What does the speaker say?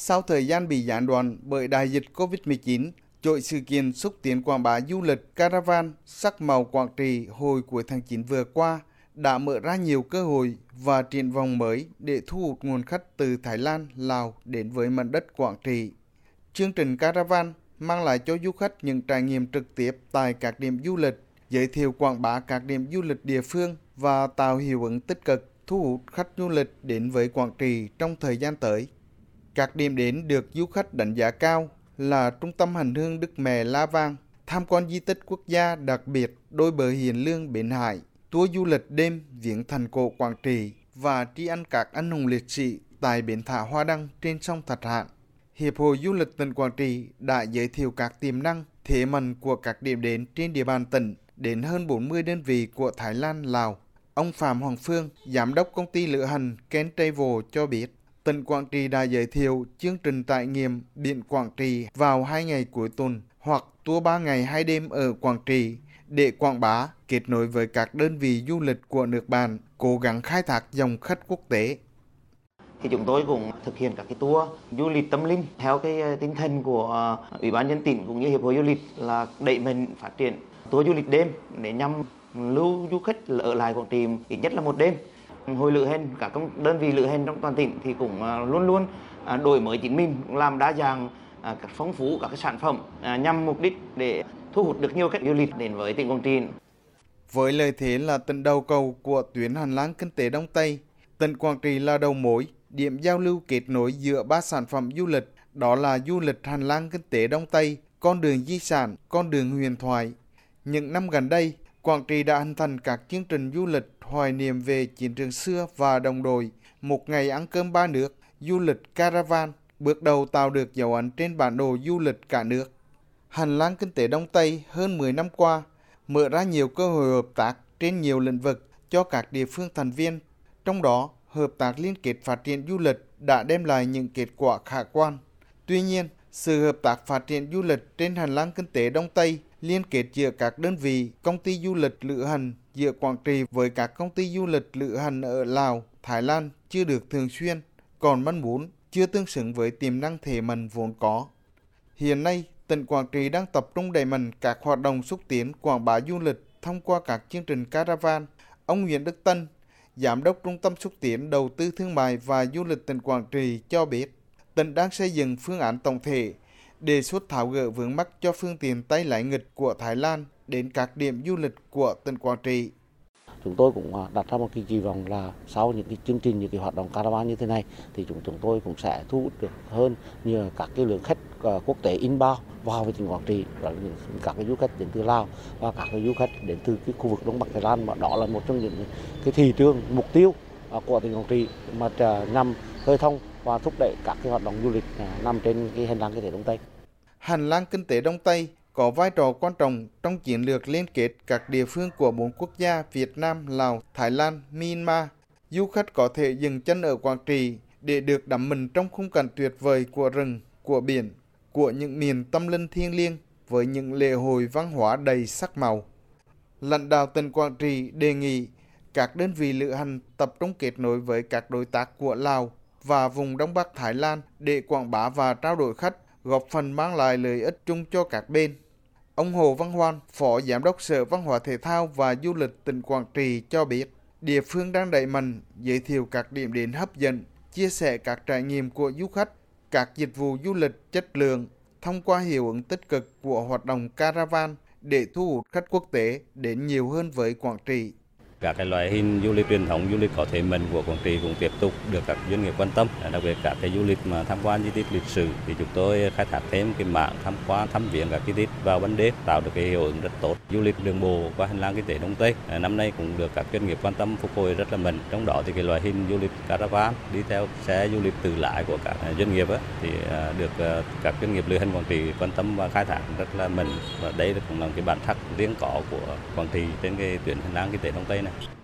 Sau thời gian bị gián đoạn bởi đại dịch COVID-19, chuỗi sự kiện xúc tiến quảng bá du lịch caravan sắc màu Quảng Trị hồi cuối tháng 9 vừa qua đã mở ra nhiều cơ hội và triển vọng mới để thu hút nguồn khách từ Thái Lan, Lào đến với mảnh đất Quảng Trị. Chương trình Caravan mang lại cho du khách những trải nghiệm trực tiếp tại các điểm du lịch, giới thiệu quảng bá các điểm du lịch địa phương và tạo hiệu ứng tích cực thu hút khách du lịch đến với Quảng Trị trong thời gian tới. Các điểm đến được du khách đánh giá cao là trung tâm hành hương Đức Mẹ La Vang, tham quan di tích quốc gia đặc biệt đôi bờ hiền lương Bến Hải, tour du lịch đêm viếng thành cổ Quảng Trị và tri ân các anh hùng liệt sĩ tại bến thả Hoa Đăng trên sông Thạch Hạn. Hiệp hội Du lịch tỉnh Quảng Trị đã giới thiệu các tiềm năng, thế mạnh của các điểm đến trên địa bàn tỉnh đến hơn 40 đơn vị của Thái Lan, Lào. Ông Phạm Hoàng Phương, giám đốc công ty lữ hành Ken Travel cho biết, tỉnh Quảng Trị đã giới thiệu chương trình trải nghiệm biển Quảng Trị vào hai ngày cuối tuần hoặc tour 3 ngày 2 đêm ở Quảng Trị để quảng bá, kết nối với các đơn vị du lịch của nước bạn, cố gắng khai thác dòng khách quốc tế. Thì chúng tôi cũng thực hiện các cái tour du lịch tâm linh theo cái ờ, tinh thần của ờ, Ủy ban nhân tỉnh cũng như Hiệp hội du lịch là đẩy mình phát triển tour du lịch đêm để nhằm lưu du khách ở lại Quảng Trị ít nhất là một đêm. Hội lữ hành, các đơn vị lữ hành trong toàn tỉnh thì cũng à, luôn luôn à, đổi mới chính mình, làm đa dạng à, các phong phú các cái sản phẩm nhằm mục đích để thu hút được nhiều khách du lịch đến với tỉnh Quảng Trị. Với lợi thế là tận đầu cầu của tuyến hành lang kinh tế Đông Tây, tỉnh Quảng Trị là đầu mối, điểm giao lưu kết nối giữa ba sản phẩm du lịch, đó là du lịch hành lang kinh tế Đông Tây, con đường di sản, con đường huyền thoại. Những năm gần đây, Quảng Trị đã hình thành các chương trình du lịch hoài niệm về chiến trường xưa và đồng đội, một ngày ăn cơm ba nước, du lịch caravan, bước đầu tạo được dấu ấn trên bản đồ du lịch cả nước hành lang kinh tế Đông Tây hơn 10 năm qua mở ra nhiều cơ hội hợp tác trên nhiều lĩnh vực cho các địa phương thành viên. Trong đó, hợp tác liên kết phát triển du lịch đã đem lại những kết quả khả quan. Tuy nhiên, sự hợp tác phát triển du lịch trên hành lang kinh tế Đông Tây liên kết giữa các đơn vị, công ty du lịch lữ hành giữa Quảng Trị với các công ty du lịch lữ hành ở Lào, Thái Lan chưa được thường xuyên, còn manh muốn chưa tương xứng với tiềm năng thể mạnh vốn có. Hiện nay, tỉnh Quảng Trị đang tập trung đẩy mạnh các hoạt động xúc tiến quảng bá du lịch thông qua các chương trình caravan. Ông Nguyễn Đức Tân, Giám đốc Trung tâm xúc tiến đầu tư thương mại và du lịch tỉnh Quảng Trị cho biết, tỉnh đang xây dựng phương án tổng thể, đề xuất tháo gỡ vướng mắc cho phương tiện tay lái nghịch của Thái Lan đến các điểm du lịch của tỉnh Quảng Trị. Chúng tôi cũng à, đặt ra một cái kỳ vọng là sau những cái chương trình những cái hoạt động caravan như thế này thì chúng chúng tôi cũng sẽ thu hút được hơn nhiều các cái lượng khách à, quốc tế inbound vào với tỉnh Quảng Trị và các cái du khách đến từ Lào và các cái du khách đến từ cái khu vực Đông Bắc Thái Lan mà đó là một trong những cái thị trường mục tiêu à, của tỉnh Quảng Trị mà nhằm khơi thông và thúc đẩy các cái hoạt động du lịch à, nằm trên cái hành lang kinh tế Đông Tây. Hành lang kinh tế Đông Tây có vai trò quan trọng trong chiến lược liên kết các địa phương của bốn quốc gia Việt Nam, Lào, Thái Lan, Myanmar. Du khách có thể dừng chân ở Quảng Trị để được đắm mình trong khung cảnh tuyệt vời của rừng, của biển, của những miền tâm linh thiêng liêng với những lễ hội văn hóa đầy sắc màu. Lãnh đạo tỉnh Quảng Trị đề nghị các đơn vị lữ hành tập trung kết nối với các đối tác của Lào và vùng Đông Bắc Thái Lan để quảng bá và trao đổi khách, góp phần mang lại lợi ích chung cho các bên. Ông Hồ Văn Hoan, Phó Giám đốc Sở Văn hóa Thể thao và Du lịch tỉnh Quảng Trị cho biết, địa phương đang đẩy mạnh giới thiệu các điểm đến hấp dẫn, chia sẻ các trải nghiệm của du khách, các dịch vụ du lịch chất lượng thông qua hiệu ứng tích cực của hoạt động caravan để thu hút khách quốc tế đến nhiều hơn với Quảng Trị các cái loại hình du lịch truyền thống du lịch có thể mạnh của Quảng Trị cũng tiếp tục được các doanh nghiệp quan tâm. Đặc biệt các cái du lịch mà tham quan di tích lịch sử thì chúng tôi khai thác thêm cái mạng tham quan thăm viếng các di tích vào ban đêm tạo được cái hiệu ứng rất tốt. Du lịch đường bộ qua hành lang kinh tế đông tây à, năm nay cũng được các doanh nghiệp quan tâm phục hồi rất là mạnh. Trong đó thì cái loại hình du lịch caravan đi theo xe du lịch tự lái của các à, doanh nghiệp ấy, thì à, được các doanh nghiệp lữ hành Quảng Trị quan tâm và khai thác rất là mạnh. Và đây cũng là cái bản sắc riêng có của Quảng Trị trên cái tuyến hành lang kinh tế đông tây này. না